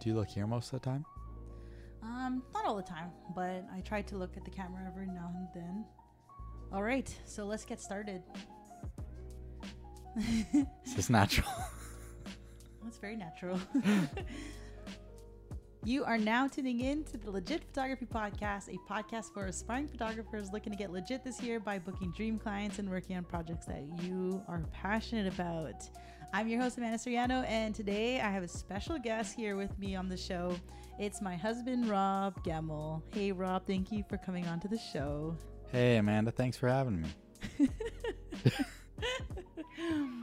Do you look here most of the time? Um, not all the time, but I try to look at the camera every now and then. All right, so let's get started. Just natural. That's very natural. you are now tuning in to the Legit Photography Podcast, a podcast for aspiring photographers looking to get legit this year by booking dream clients and working on projects that you are passionate about. I'm your host, Amanda Soriano, and today I have a special guest here with me on the show. It's my husband, Rob Gemmel. Hey, Rob, thank you for coming on to the show. hey, Amanda, thanks for having me.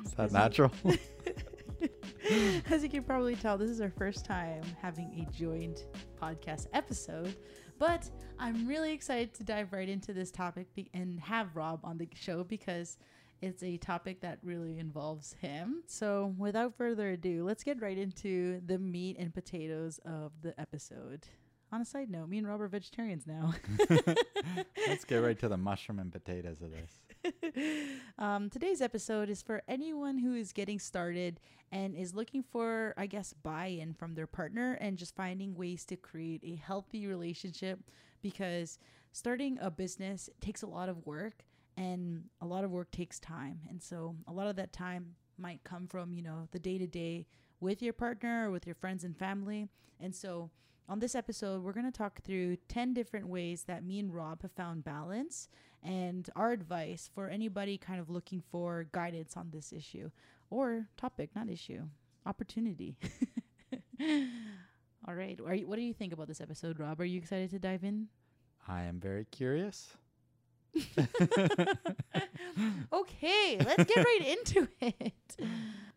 Is that natural? As you can probably tell, this is our first time having a joint podcast episode. But I'm really excited to dive right into this topic be- and have Rob on the show because it's a topic that really involves him. So, without further ado, let's get right into the meat and potatoes of the episode. On a side note, me and Rob are vegetarians now. Let's get right to the mushroom and potatoes of this. um, today's episode is for anyone who is getting started and is looking for, I guess, buy in from their partner and just finding ways to create a healthy relationship because starting a business takes a lot of work and a lot of work takes time. And so a lot of that time might come from, you know, the day to day with your partner or with your friends and family. And so on this episode, we're going to talk through 10 different ways that me and Rob have found balance and our advice for anybody kind of looking for guidance on this issue or topic, not issue, opportunity. All right. You, what do you think about this episode, Rob? Are you excited to dive in? I am very curious. okay, let's get right into it.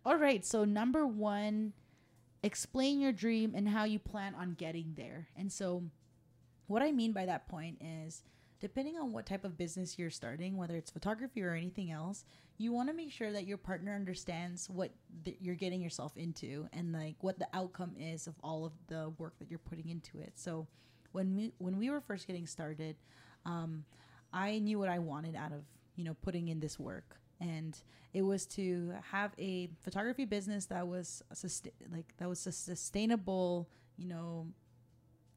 All right, so number one, explain your dream and how you plan on getting there. And so, what I mean by that point is depending on what type of business you're starting, whether it's photography or anything else, you want to make sure that your partner understands what th- you're getting yourself into and like what the outcome is of all of the work that you're putting into it. So, when we when we were first getting started, um, I knew what I wanted out of you know putting in this work, and it was to have a photography business that was sustain like that was a sustainable, you know,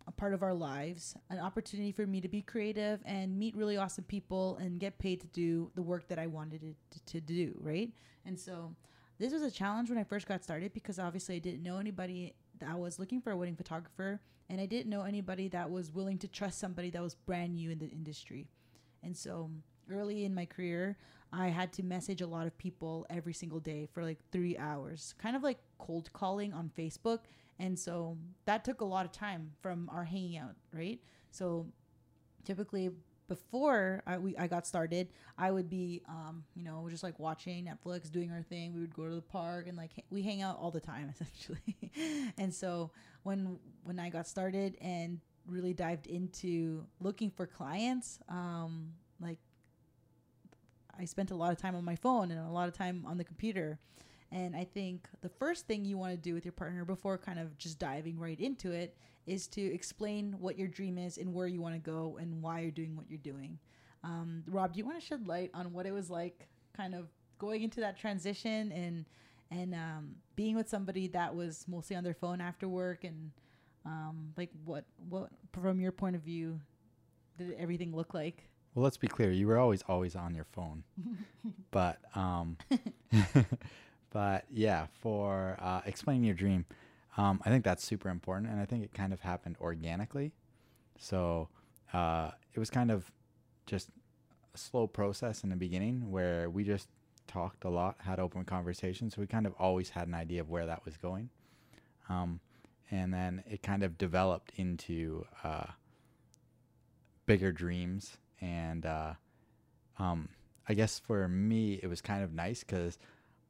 a part of our lives, an opportunity for me to be creative and meet really awesome people and get paid to do the work that I wanted to, to do, right? And so this was a challenge when I first got started because obviously I didn't know anybody that was looking for a wedding photographer and I didn't know anybody that was willing to trust somebody that was brand new in the industry. And so early in my career, I had to message a lot of people every single day for like three hours, kind of like cold calling on Facebook. And so that took a lot of time from our hanging out, right? So typically before I, we, I got started, I would be, um, you know, just like watching Netflix, doing our thing. We would go to the park and like we hang out all the time essentially. and so when when I got started and really dived into looking for clients, um, like I spent a lot of time on my phone and a lot of time on the computer. And I think the first thing you want to do with your partner before kind of just diving right into it is to explain what your dream is and where you want to go and why you're doing what you're doing. Um, Rob, do you want to shed light on what it was like, kind of going into that transition and and um, being with somebody that was mostly on their phone after work and um, like what what from your point of view did everything look like? Well, let's be clear. You were always always on your phone, but um, but yeah, for uh, explaining your dream, um, I think that's super important, and I think it kind of happened organically. So uh, it was kind of just a slow process in the beginning where we just talked a lot, had open conversations. So we kind of always had an idea of where that was going, um, and then it kind of developed into uh, bigger dreams and uh, um, I guess for me it was kind of nice because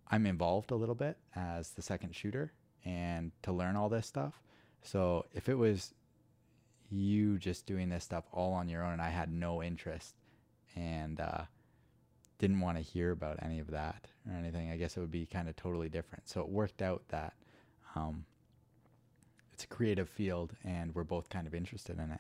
I'm involved a little bit as the second shooter and to learn all this stuff. So if it was you just doing this stuff all on your own and I had no interest and uh, didn't want to hear about any of that or anything, I guess it would be kind of totally different. So it worked out that um, it's a creative field and we're both kind of interested in it.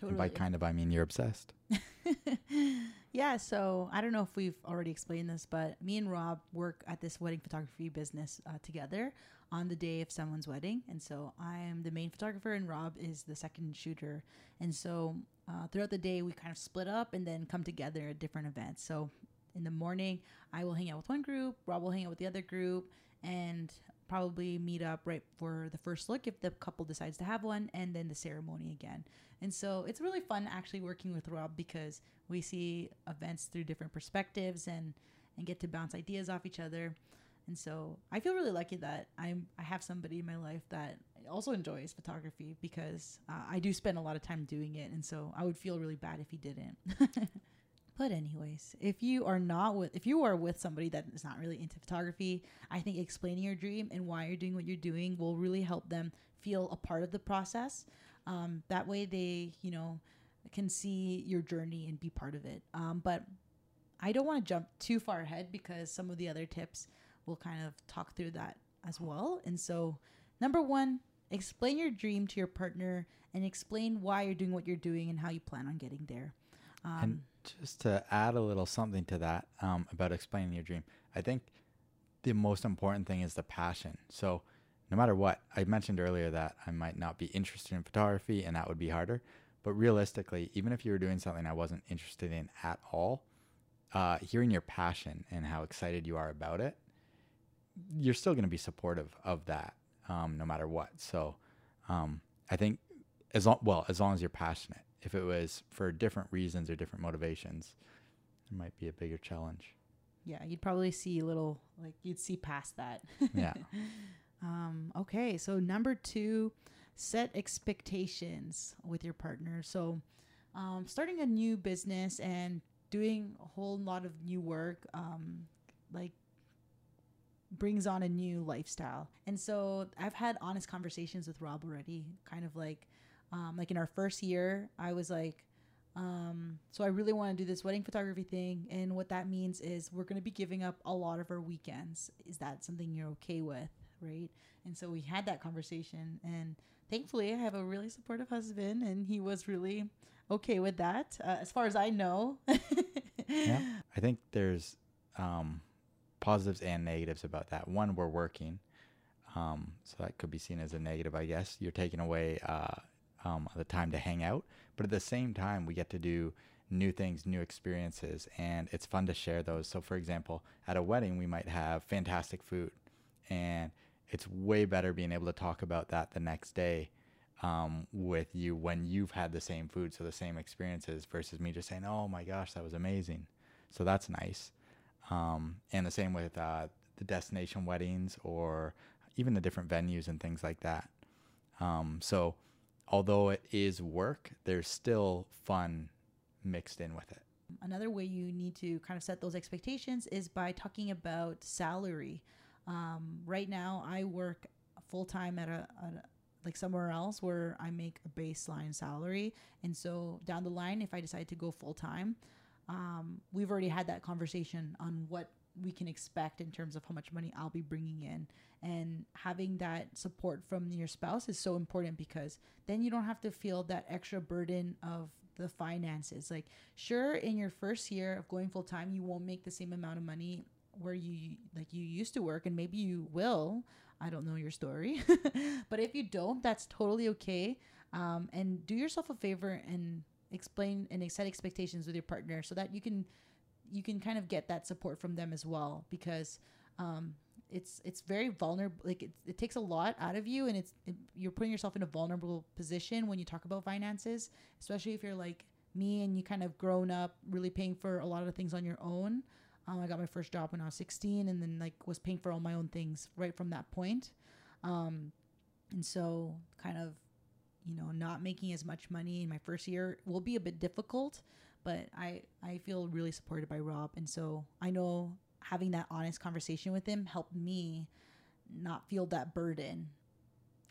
And by kind of, I mean you're obsessed. yeah, so I don't know if we've already explained this, but me and Rob work at this wedding photography business uh, together. on the day of someone's wedding. And so I am the main photographer, and Rob is the second shooter. And so uh, throughout the day, we kind of split up and then come together at different events. So in the morning, I will hang out with one group, Rob will hang out with the other group, and probably meet up right for the first look if the couple decides to have one, and then the ceremony again. And so it's really fun actually working with Rob because we see events through different perspectives and and get to bounce ideas off each other. And so I feel really lucky that I'm I have somebody in my life that also enjoys photography because uh, I do spend a lot of time doing it, and so I would feel really bad if he didn't. but anyways, if you are not with if you are with somebody that is not really into photography, I think explaining your dream and why you're doing what you're doing will really help them feel a part of the process. Um, that way, they you know can see your journey and be part of it. Um, but I don't want to jump too far ahead because some of the other tips will kind of talk through that as well. And so, number one, explain your dream to your partner and explain why you're doing what you're doing and how you plan on getting there. Um, and just to add a little something to that um, about explaining your dream, I think the most important thing is the passion. So, no matter what, I mentioned earlier that I might not be interested in photography and that would be harder. But realistically, even if you were doing something I wasn't interested in at all, uh, hearing your passion and how excited you are about it, you're still going to be supportive of that um, no matter what. So um, I think as long, well, as long as you're passionate. If it was for different reasons or different motivations, it might be a bigger challenge. Yeah, you'd probably see a little like you'd see past that. Yeah. um, okay, so number two, set expectations with your partner. So, um, starting a new business and doing a whole lot of new work, um, like brings on a new lifestyle. And so I've had honest conversations with Rob already, kind of like, um, like in our first year, I was like, um, so I really want to do this wedding photography thing, and what that means is we're going to be giving up a lot of our weekends. Is that something you're okay with, right? And so we had that conversation, and thankfully I have a really supportive husband, and he was really okay with that, uh, as far as I know. yeah. I think there's um, positives and negatives about that. One, we're working. Um, so that could be seen as a negative, I guess. You're taking away uh, um, the time to hang out. But at the same time, we get to do new things, new experiences, and it's fun to share those. So, for example, at a wedding, we might have fantastic food, and it's way better being able to talk about that the next day um, with you when you've had the same food, so the same experiences, versus me just saying, "Oh my gosh, that was amazing." So that's nice. Um, and the same with uh, the destination weddings or even the different venues and things like that. Um, so although it is work, there's still fun mixed in with it. Another way you need to kind of set those expectations is by talking about salary. Um, right now, I work full time at a, a like somewhere else where I make a baseline salary, and so down the line, if I decide to go full time, um, we've already had that conversation on what we can expect in terms of how much money I'll be bringing in. And having that support from your spouse is so important because then you don't have to feel that extra burden of the finances. Like, sure, in your first year of going full time, you won't make the same amount of money where you like you used to work, and maybe you will. I don't know your story, but if you don't, that's totally okay. Um, and do yourself a favor and explain and set expectations with your partner so that you can you can kind of get that support from them as well because um, it's it's very vulnerable like it, it takes a lot out of you and it's it, you're putting yourself in a vulnerable position when you talk about finances especially if you're like me and you kind of grown up really paying for a lot of things on your own. Um, i got my first job when i was 16 and then like was paying for all my own things right from that point. Um, and so kind of you know not making as much money in my first year will be a bit difficult but i i feel really supported by rob. And so i know having that honest conversation with him helped me not feel that burden.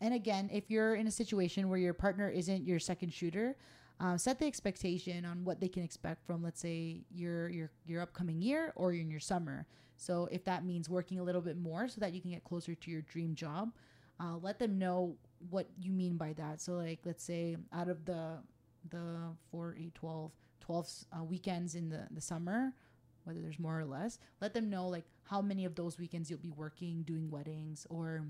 And again if you're in a situation where your partner isn't your second shooter um, set the expectation on what they can expect from let's say your your your upcoming year or in your summer. So if that means working a little bit more so that you can get closer to your dream job uh, let them know what you mean by that. So like let's say out of the the 4 8 12 12 uh, weekends in the the summer whether there's more or less let them know like how many of those weekends you'll be working doing weddings or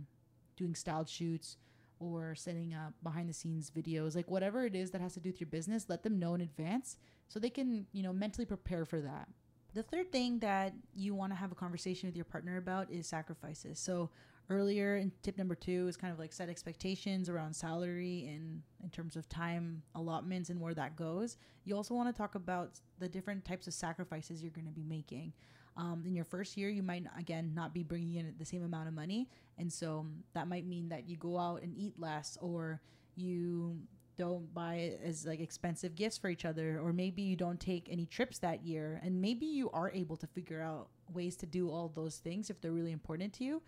doing styled shoots or setting up behind the scenes videos, like whatever it is that has to do with your business, let them know in advance so they can, you know, mentally prepare for that. The third thing that you want to have a conversation with your partner about is sacrifices. So earlier in tip number two is kind of like set expectations around salary and in terms of time allotments and where that goes. You also want to talk about the different types of sacrifices you're going to be making. Um, in your first year, you might again not be bringing in the same amount of money, and so that might mean that you go out and eat less, or you don't buy as like expensive gifts for each other, or maybe you don't take any trips that year, and maybe you are able to figure out ways to do all those things if they're really important to you.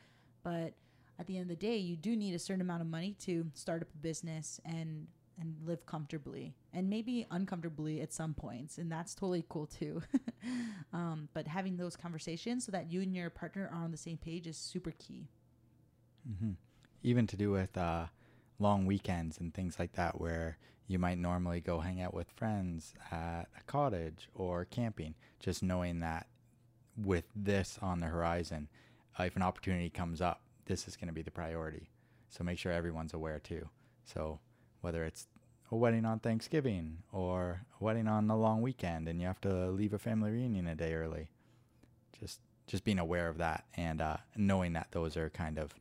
But at the end of the day, you do need a certain amount of money to start up a business and and live comfortably and maybe uncomfortably at some points and that's totally cool too um, but having those conversations so that you and your partner are on the same page is super key mm-hmm. even to do with uh, long weekends and things like that where you might normally go hang out with friends at a cottage or camping just knowing that with this on the horizon if an opportunity comes up this is going to be the priority so make sure everyone's aware too so whether it's a wedding on Thanksgiving or a wedding on a long weekend and you have to leave a family reunion a day early. Just just being aware of that and uh, knowing that those are kind of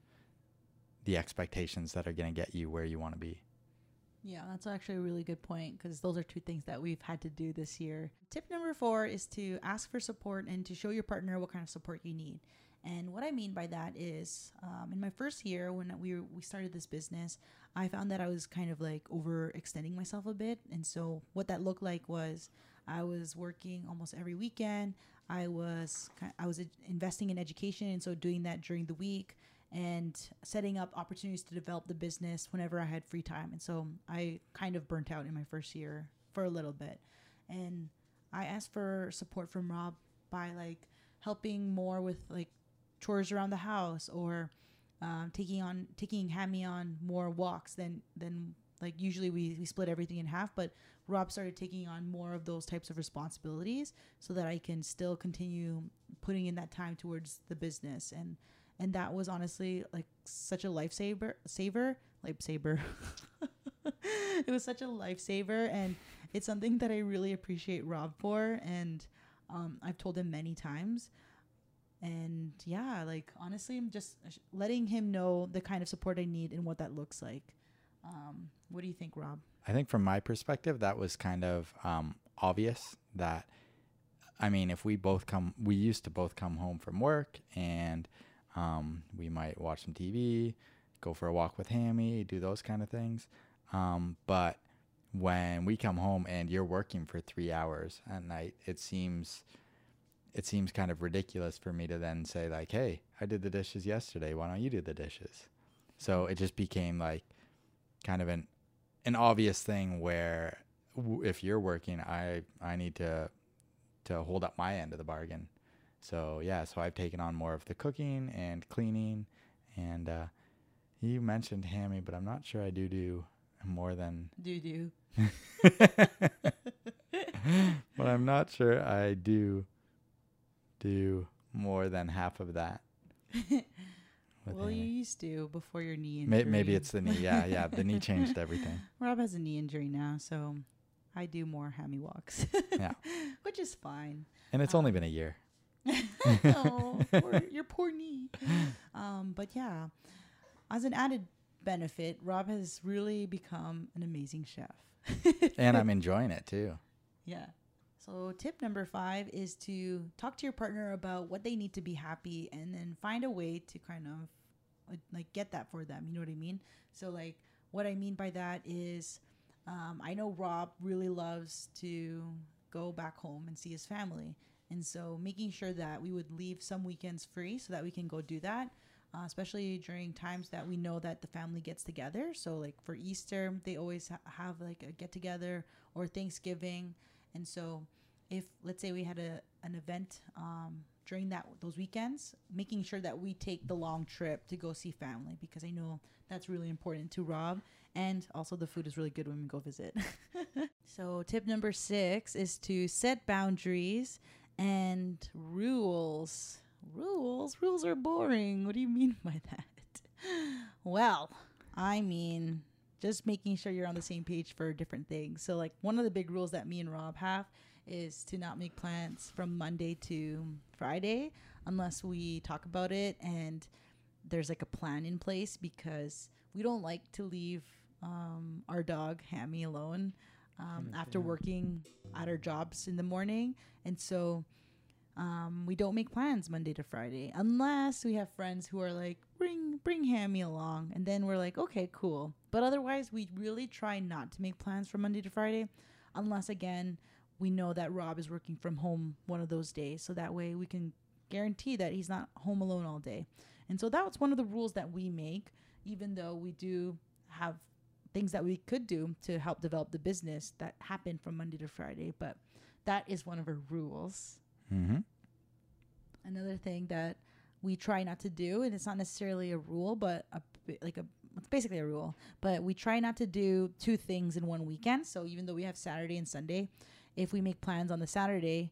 the expectations that are going to get you where you want to be. Yeah, that's actually a really good point because those are two things that we've had to do this year. Tip number four is to ask for support and to show your partner what kind of support you need. And what I mean by that is, um, in my first year when we we started this business, I found that I was kind of like overextending myself a bit. And so what that looked like was I was working almost every weekend. I was I was investing in education, and so doing that during the week and setting up opportunities to develop the business whenever I had free time. And so I kind of burnt out in my first year for a little bit. And I asked for support from Rob by like helping more with like chores around the house or um, taking on taking Hammy on more walks than than like usually we, we split everything in half but rob started taking on more of those types of responsibilities so that i can still continue putting in that time towards the business. And and that was honestly like such a lifesaver saver lifesaver. It was such a lifesaver and it's something that i really appreciate rob for and um, i've told him many times and yeah like honestly i'm just letting him know the kind of support i need and what that looks like. Um, what do you think rob? I think from my perspective that was kind of um, obvious that i mean if we both come we used to both come home from work and um, we might watch some tv go for a walk with hammy do those kind of things. Um, but when we come home and you're working for three hours at night it seems it seems kind of ridiculous for me to then say like, "Hey, I did the dishes yesterday. Why don't you do the dishes?" So it just became like kind of an an obvious thing where w- if you're working, I I need to to hold up my end of the bargain. So yeah, so I've taken on more of the cooking and cleaning, and uh, you mentioned hammy, but I'm not sure I do do more than do do. but I'm not sure I do do more than half of that. well, you used to before your knee injury. maybe it's the knee. Yeah, yeah. The knee changed everything. Rob has a knee injury now, so I do more hammy walks. yeah, which is fine. And it's um, only been a year. oh, poor, your poor knee. Um, but yeah, as an added benefit, Rob has really become an amazing chef. and I'm enjoying it too. Yeah. So, tip number five is to talk to your partner about what they need to be happy and then find a way to kind of like get that for them. You know what I mean? So, like, what I mean by that is um, I know Rob really loves to go back home and see his family. And so, making sure that we would leave some weekends free so that we can go do that. Uh, especially during times that we know that the family gets together. So, like for Easter, they always ha- have like a get together or Thanksgiving. And so, if let's say we had a an event um, during that those weekends, making sure that we take the long trip to go see family because I know that's really important to Rob, and also the food is really good when we go visit. so tip number six is to set boundaries and rules. Rules, rules are boring. What do you mean by that? Well, I mean, just making sure you're on the same page for different things. So, like, one of the big rules that me and Rob have is to not make plans from Monday to Friday unless we talk about it and there's like a plan in place because we don't like to leave um, our dog Hammy alone um, after working at our jobs in the morning. And so um, we don't make plans Monday to Friday unless we have friends who are like, bring bring Hammy along, and then we're like, okay, cool. But otherwise, we really try not to make plans from Monday to Friday, unless again we know that Rob is working from home one of those days, so that way we can guarantee that he's not home alone all day. And so that was one of the rules that we make, even though we do have things that we could do to help develop the business that happen from Monday to Friday, but that is one of our rules. Mm-hmm. Another thing that we try not to do, and it's not necessarily a rule, but a like a it's basically a rule, but we try not to do two things in one weekend. So even though we have Saturday and Sunday, if we make plans on the Saturday,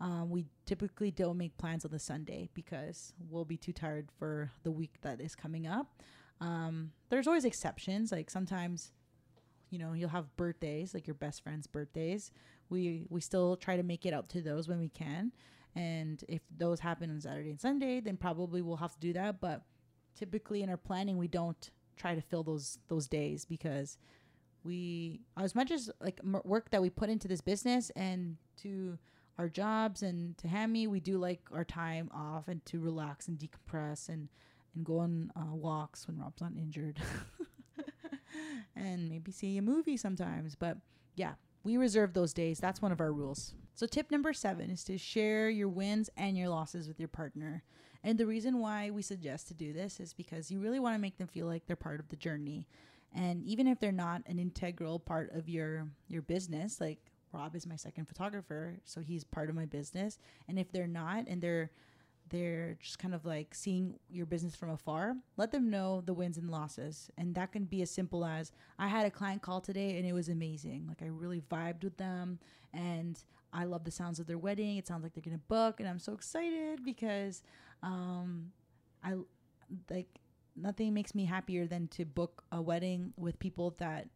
um, we typically don't make plans on the Sunday because we'll be too tired for the week that is coming up. Um, there's always exceptions. Like sometimes, you know, you'll have birthdays, like your best friend's birthdays. We we still try to make it out to those when we can. And if those happen on Saturday and Sunday, then probably we'll have to do that. But typically in our planning, we don't try to fill those those days because we as much as like m- work that we put into this business and to our jobs and to Hammy, we do like our time off and to relax and decompress and and go on uh, walks when Rob's not injured, and maybe see a movie sometimes. But yeah, we reserve those days. That's one of our rules. So tip number seven is to share your wins and your losses with your partner. And the reason why we suggest to do this is because you really want to make them feel like they're part of the journey. And even if they're not an integral part of your your business, like Rob is my second photographer, so he's part of my business. And if they're not and they're they're just kind of like seeing your business from afar, let them know the wins and losses. And that can be as simple as I had a client call today and it was amazing. Like I really vibed with them and I love the sounds of their wedding. It sounds like they're to book and I'm so excited because um I like nothing makes me happier than to book a wedding with people that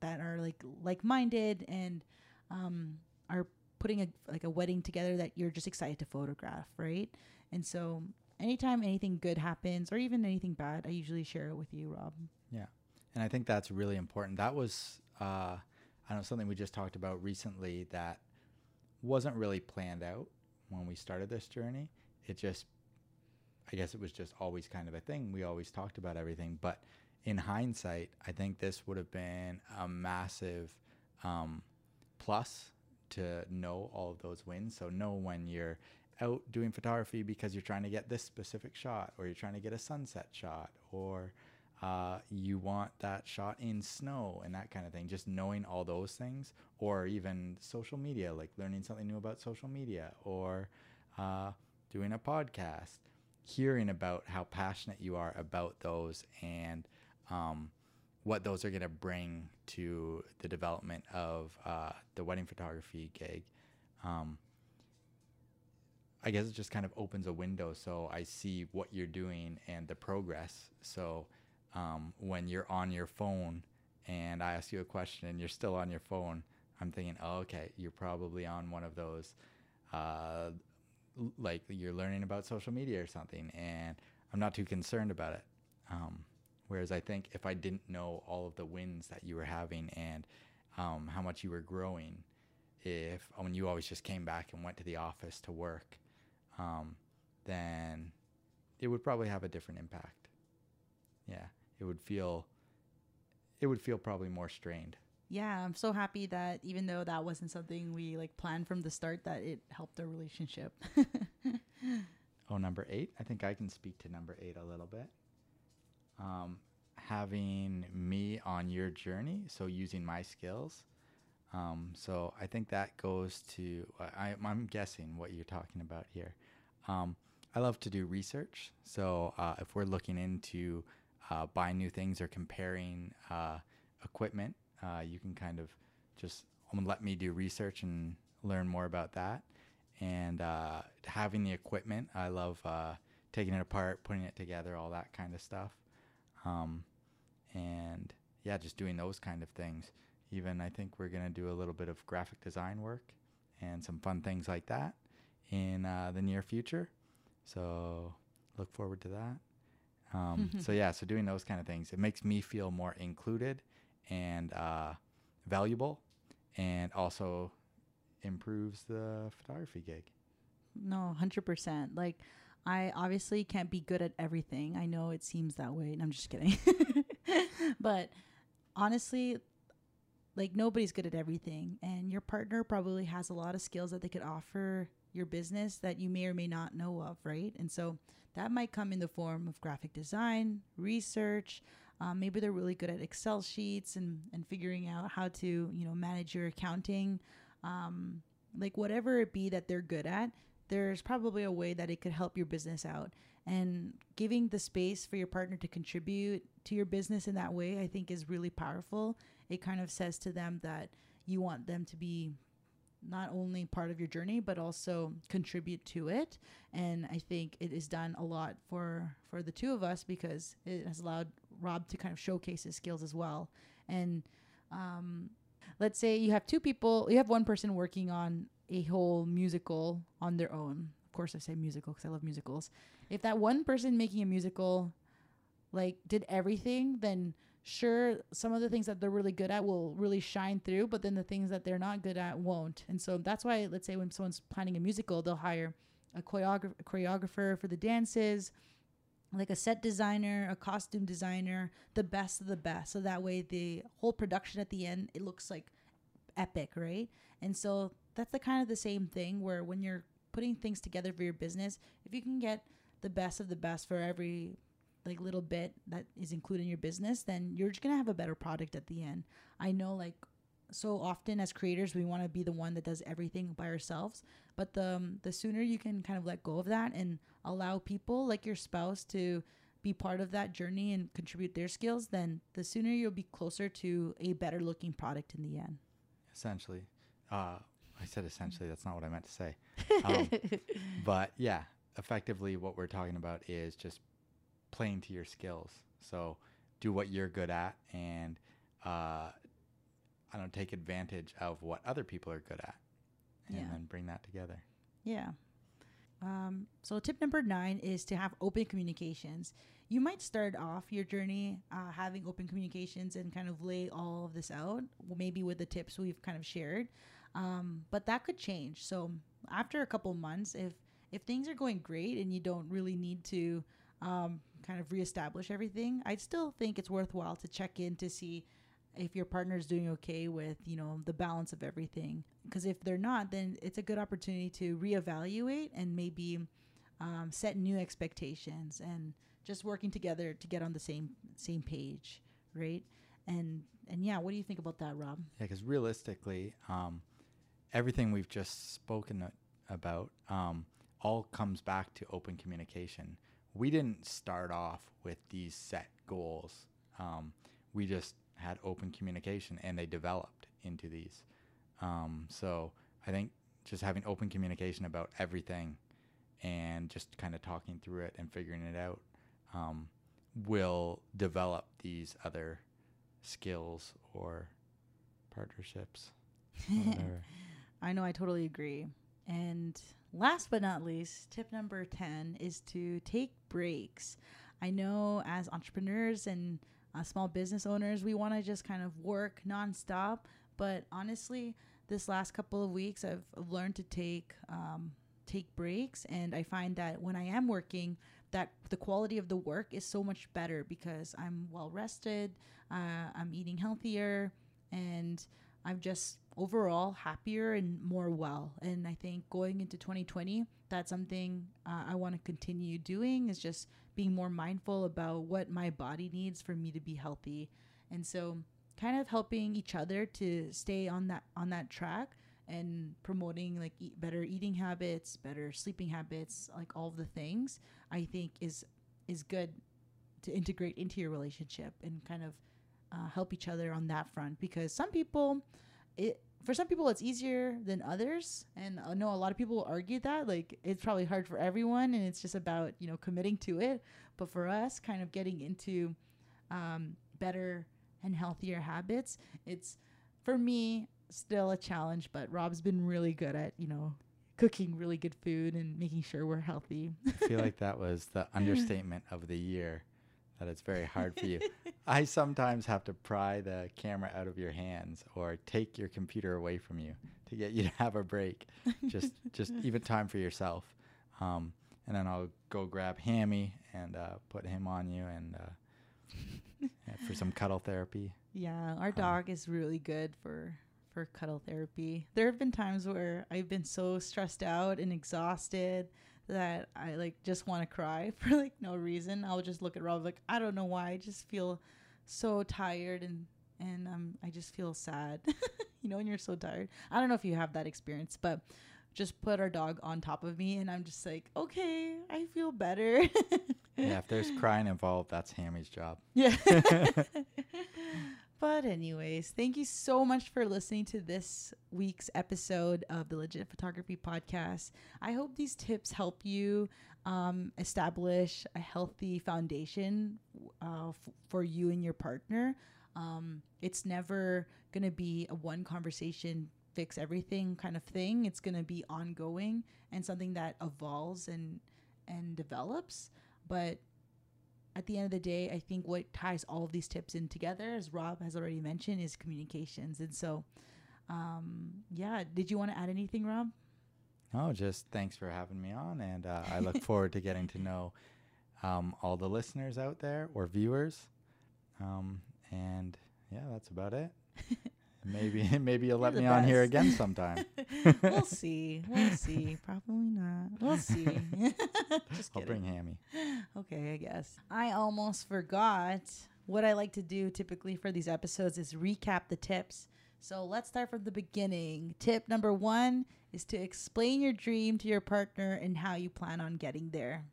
that are like like-minded and um are putting a like a wedding together that you're just excited to photograph, right? And so anytime anything good happens or even anything bad, I usually share it with you, Rob. Yeah, and I think that's really important. That was, uh, I know, something we just talked about recently that wasn't really planned out when we started this journey. It just, I guess it was just always kind of a thing. We always talked about everything, but in hindsight, I think this would have been a massive um, plus to know all of those wins. So know when you're out doing photography because you're trying to get this specific shot, or you're trying to get a sunset shot, or uh, you want that shot in snow and that kind of thing. Just knowing all those things, or even social media, like learning something new about social media, or uh, doing a podcast, hearing about how passionate you are about those and um, what those are going to bring to the development of uh, the wedding photography gig. Um, I guess it just kind of opens a window so I see what you're doing and the progress. So um, when you're on your phone and I ask you a question and you're still on your phone, I'm thinking, oh, okay, you're probably on one of those, uh, like you're learning about social media or something, and I'm not too concerned about it. Um, whereas I think if I didn't know all of the wins that you were having and um, how much you were growing, if when you always just came back and went to the office to work, um, then it would probably have a different impact. Yeah, it would feel, it would feel probably more strained. Yeah, I'm so happy that even though that wasn't something we like planned from the start, that it helped our relationship. Oh, number eight. I think I can speak to number eight a little bit. Um, having me on your journey, so using my skills. Um, so I think that goes to, I, I'm guessing what you're talking about here. Um, I love to do research. So uh, if we're looking into uh, buying new things or comparing uh, equipment, uh, you can kind of just um, let me do research and learn more about that. And uh, having the equipment, I love uh, taking it apart, putting it together, all that kind of stuff. Um, and yeah, just doing those kind of things. Even I think we're gonna do a little bit of graphic design work and some fun things like that in uh, the near future. So look forward to that. Um, so yeah, so doing those kind of things, it makes me feel more included and uh, valuable, and also improves the photography gig. No, hundred percent. Like, I obviously can't be good at everything. I know it seems that way, and I'm just kidding. but honestly, like nobody's good at everything, and your partner probably has a lot of skills that they could offer your business that you may or may not know of, right? And so that might come in the form of graphic design, research. Um, maybe they're really good at Excel sheets and, and figuring out how to, you know, manage your accounting. Um, like whatever it be that they're good at, there's probably a way that it could help your business out. And giving the space for your partner to contribute to your business in that way, I think is really powerful. It kind of says to them that you want them to be not only part of your journey but also contribute to it and i think it is done a lot for for the two of us because it has allowed rob to kind of showcase his skills as well. And um, let's say you have two people you have one person working on a whole musical on their own. Of course i say musical because i love musicals. If that one person making a musical like did everything then sure some of the things that they're really good at will really shine through but then the things that they're not good at won't. And so that's why let's say when someone's planning a musical they'll hire a, choreographer, a choreographer for the dances like a set designer a costume designer the best of the best so that way the whole production at the end it looks like epic right and so that's the kind of the same thing where when you're putting things together for your business if you can get the best of the best for every like little bit that is included in your business, then you're just gonna have a better product at the end. I know like so often as creators we want to be the one that does everything by ourselves, but the um, the sooner you can kind of let go of that and allow people like your spouse to be part of that journey and contribute their skills, then the sooner you'll be closer to a better looking product in the end. Essentially, uh, I said essentially. That's not what I meant to say. Um, but yeah, effectively, what we're talking about is just playing to your skills. So do what you're good at and uh, I don't take advantage of what other people are good at and Yeah. then bring that together. Yeah. Um, so tip number nine is to have open communications. You might start off your journey uh, having open communications and kind of lay all of this out, maybe with the tips we've kind of shared. Um, but that could change. So after a couple months, if if things are going great and you don't really need to um, kind of reestablish everything, I'd still think it's worthwhile to check in to see if your partner is doing okay with you know the balance of everything because if they're not then it's a good opportunity to reevaluate and maybe um, set new expectations and just working together to get on the same same page right and and yeah what do you think about that rob Yeah, because realistically, um, everything we've just spoken about um, all comes back to open communication. We didn't start off with these set goals. Um, we just had open communication, and they developed into these. Um, so I think just having open communication about everything, and just kind of talking through it and figuring it out, um, will develop these other skills or partnerships. I know I totally agree. And last but not least, tip number 10 is to take breaks. I know as entrepreneurs and uh, small business owners, we want to just kind of work nonstop. But honestly, this last couple of weeks, I've, learned to take um, take breaks, and I find that when I am working, that the quality of the work is so much better because I'm well rested, uh, I'm eating healthier, and I'm just overall happier and more well. And I think going into 2020, that's something uh, I want to continue doing is just being more mindful about what my body needs for me to be healthy. And so kind of helping each other to stay on that on that track and promoting like better eating habits, better sleeping habits, like all the things, I think is is good to integrate into your relationship and kind of uh, help each other on that front because some people it for some people it's easier than others and i know a lot of people argue that like it's probably hard for everyone and it's just about you know committing to it but for us kind of getting into um, better and healthier habits. It's for me still a challenge, but Rob's been really good at you know cooking really good food and making sure we're healthy. I feel like that was the understatement of the year. That it's very hard for you. I sometimes have to pry the camera out of your hands or take your computer away from you to get you to have a break. Just, just even time for yourself. Um, and then I'll go grab Hammy and uh, put him on you and uh, for some cuddle therapy. Yeah, our dog is really good for for cuddle therapy. There have been times where I've been so stressed out and exhausted that I like just want to cry for like no reason. I'll just look at Rob like I don't know why. I just feel so tired and and um I just feel sad. you know when you're so tired. I don't know if you have that experience, but just put our dog on top of me and I'm just like, "Okay, I feel better." yeah, if there's crying involved, that's Hammy's job. Yeah. But, anyways, thank you so much for listening to this week's episode of the Legit Photography Podcast. I hope these tips help you um, establish a healthy foundation uh, f- for you and your partner. Um, it's never going to be a one conversation fix everything kind of thing. It's going to be ongoing and something that evolves and and develops. But at the end of the day, I think what ties all of these tips in together, as Rob has already mentioned, is communications. And so, um, yeah, did you want to add anything, Rob? No, just thanks for having me on. And uh, I look forward to getting to know um, all the listeners out there or viewers. Um, and yeah, that's about it. Maybe maybe you'll let me best. on here again sometime. we'll see. We'll see. Probably not. We'll see. Just I'll bring Hammy. Okay, I guess. I almost forgot what I like to do typically for these episodes is recap the tips. So let's start from the beginning. Tip number one is to explain your dream to your partner and how you plan on getting there.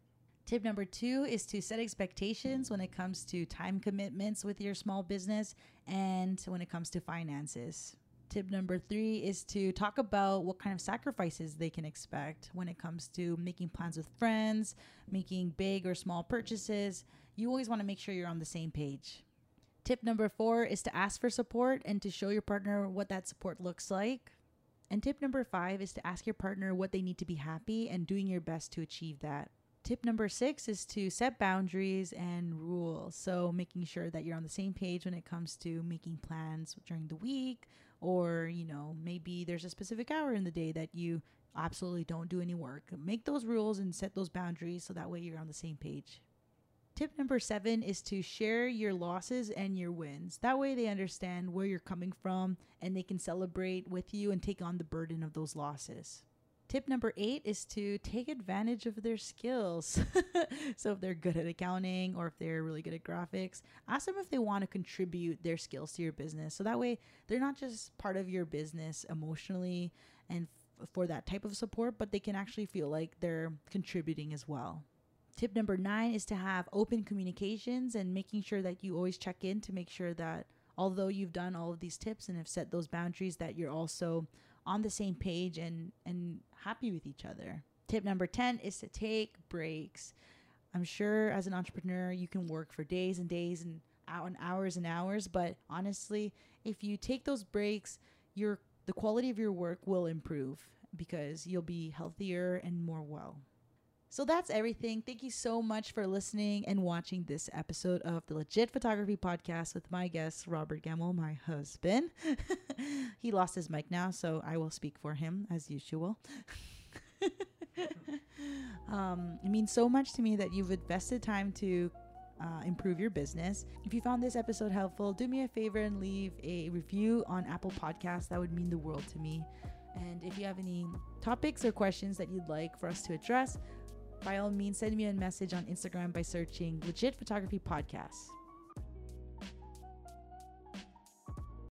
Tip number two is to set expectations when it comes to time commitments with your small business and when it comes to finances. Tip number three is to talk about what kind of sacrifices they can expect when it comes to making plans with friends, making big or small purchases. You always want to make sure you're on the same page. Tip number four is to ask for support and to show your partner what that support looks like. And tip number five is to ask your partner what they need to be happy and doing your best to achieve that. Tip number six is to set boundaries and rules. So, making sure that you're on the same page when it comes to making plans during the week, or, you know, maybe there's a specific hour in the day that you absolutely don't do any work. Make those rules and set those boundaries so that way you're on the same page. Tip number seven is to share your losses and your wins. That way they understand where you're coming from and they can celebrate with you and take on the burden of those losses. Tip number eight is to take advantage of their skills. so, if they're good at accounting or if they're really good at graphics, ask them if they want to contribute their skills to your business. So that way, they're not just part of your business emotionally and f- for that type of support, but they can actually feel like they're contributing as well. Tip number nine is to have open communications and making sure that you always check in to make sure that although you've done all of these tips and have set those boundaries, that you're also on the same page and and happy with each other. Tip number 10 is to take breaks. I'm sure as an entrepreneur you can work for days and days and out and hours and hours, but honestly, if you take those breaks, your the quality of your work will improve because you'll be healthier and more well. So that's everything. Thank you so much for listening and watching this episode of the Legit Photography Podcast with my guest, Robert Gamble, my husband. he lost his mic now, so I will speak for him as usual. um, it means so much to me that you've invested time to uh, improve your business. If you found this episode helpful, do me a favor and leave a review on Apple Podcasts. That would mean the world to me. And if you have any topics or questions that you'd like for us to address, by all means, send me a message on Instagram by searching Legit Photography Podcast.